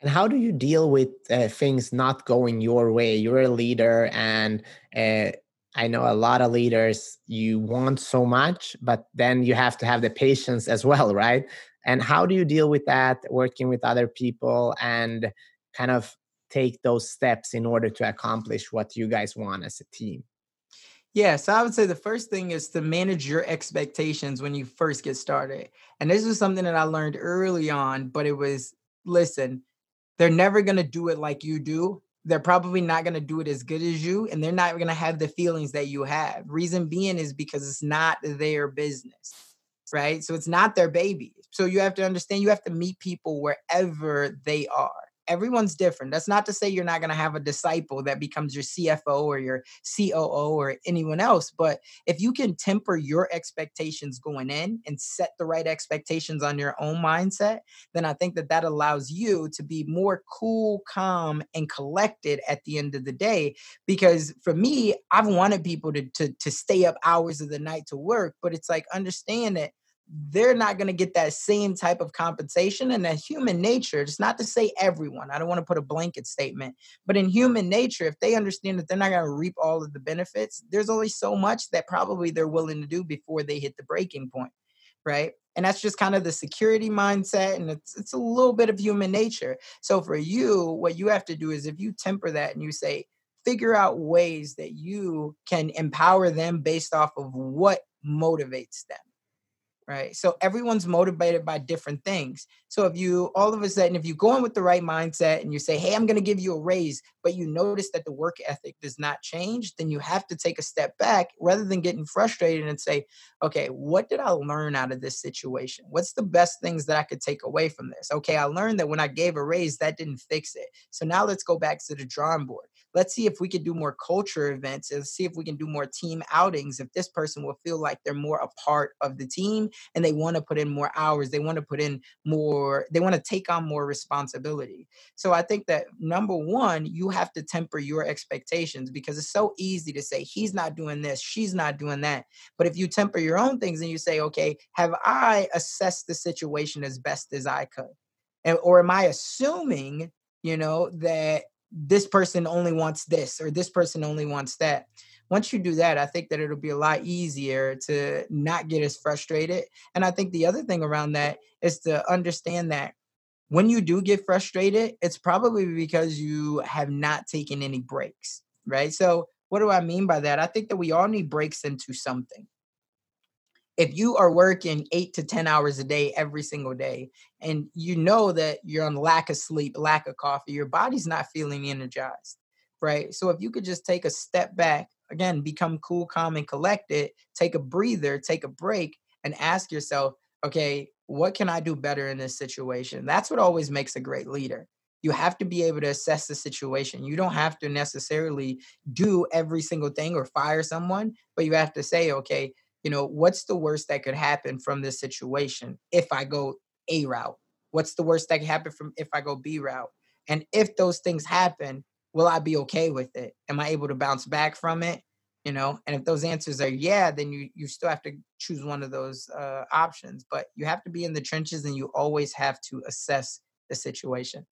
And how do you deal with uh, things not going your way? You're a leader, and uh, I know a lot of leaders, you want so much, but then you have to have the patience as well, right? And how do you deal with that, working with other people and kind of take those steps in order to accomplish what you guys want as a team? Yeah, so I would say the first thing is to manage your expectations when you first get started. And this was something that I learned early on, but it was listen, they're never going to do it like you do. They're probably not going to do it as good as you, and they're not going to have the feelings that you have. Reason being is because it's not their business, right? So it's not their baby. So you have to understand you have to meet people wherever they are everyone's different. That's not to say you're not going to have a disciple that becomes your CFO or your COO or anyone else. But if you can temper your expectations going in and set the right expectations on your own mindset, then I think that that allows you to be more cool, calm, and collected at the end of the day. Because for me, I've wanted people to, to, to stay up hours of the night to work, but it's like understand that they're not going to get that same type of compensation. And that human nature, it's not to say everyone, I don't want to put a blanket statement, but in human nature, if they understand that they're not going to reap all of the benefits, there's only so much that probably they're willing to do before they hit the breaking point. Right. And that's just kind of the security mindset. And it's, it's a little bit of human nature. So for you, what you have to do is if you temper that and you say, figure out ways that you can empower them based off of what motivates them right? So everyone's motivated by different things. So if you all of a sudden, if you go in with the right mindset and you say, hey, I'm going to give you a raise, but you notice that the work ethic does not change, then you have to take a step back rather than getting frustrated and say, okay, what did I learn out of this situation? What's the best things that I could take away from this? Okay, I learned that when I gave a raise, that didn't fix it. So now let's go back to the drawing board let's see if we can do more culture events let's see if we can do more team outings if this person will feel like they're more a part of the team and they want to put in more hours they want to put in more they want to take on more responsibility. So i think that number one you have to temper your expectations because it's so easy to say he's not doing this she's not doing that. But if you temper your own things and you say okay have i assessed the situation as best as i could? And, or am i assuming you know that this person only wants this or this person only wants that. Once you do that i think that it'll be a lot easier to not get as frustrated. And i think the other thing around that is to understand that when you do get frustrated it's probably because you have not taken any breaks right? So what do i mean by that? I think that we all need breaks into something if you are working eight to 10 hours a day every single day, and you know that you're on lack of sleep, lack of coffee, your body's not feeling energized, right? So if you could just take a step back, again, become cool, calm, and collected, take a breather, take a break, and ask yourself, okay, what can I do better in this situation? That's what always makes a great leader. You have to be able to assess the situation. You don't have to necessarily do every single thing or fire someone, but you have to say, okay, you know, what's the worst that could happen from this situation if I go A route? What's the worst that could happen from if I go B route? And if those things happen, will I be okay with it? Am I able to bounce back from it? You know, and if those answers are yeah, then you you still have to choose one of those uh, options. But you have to be in the trenches, and you always have to assess the situation.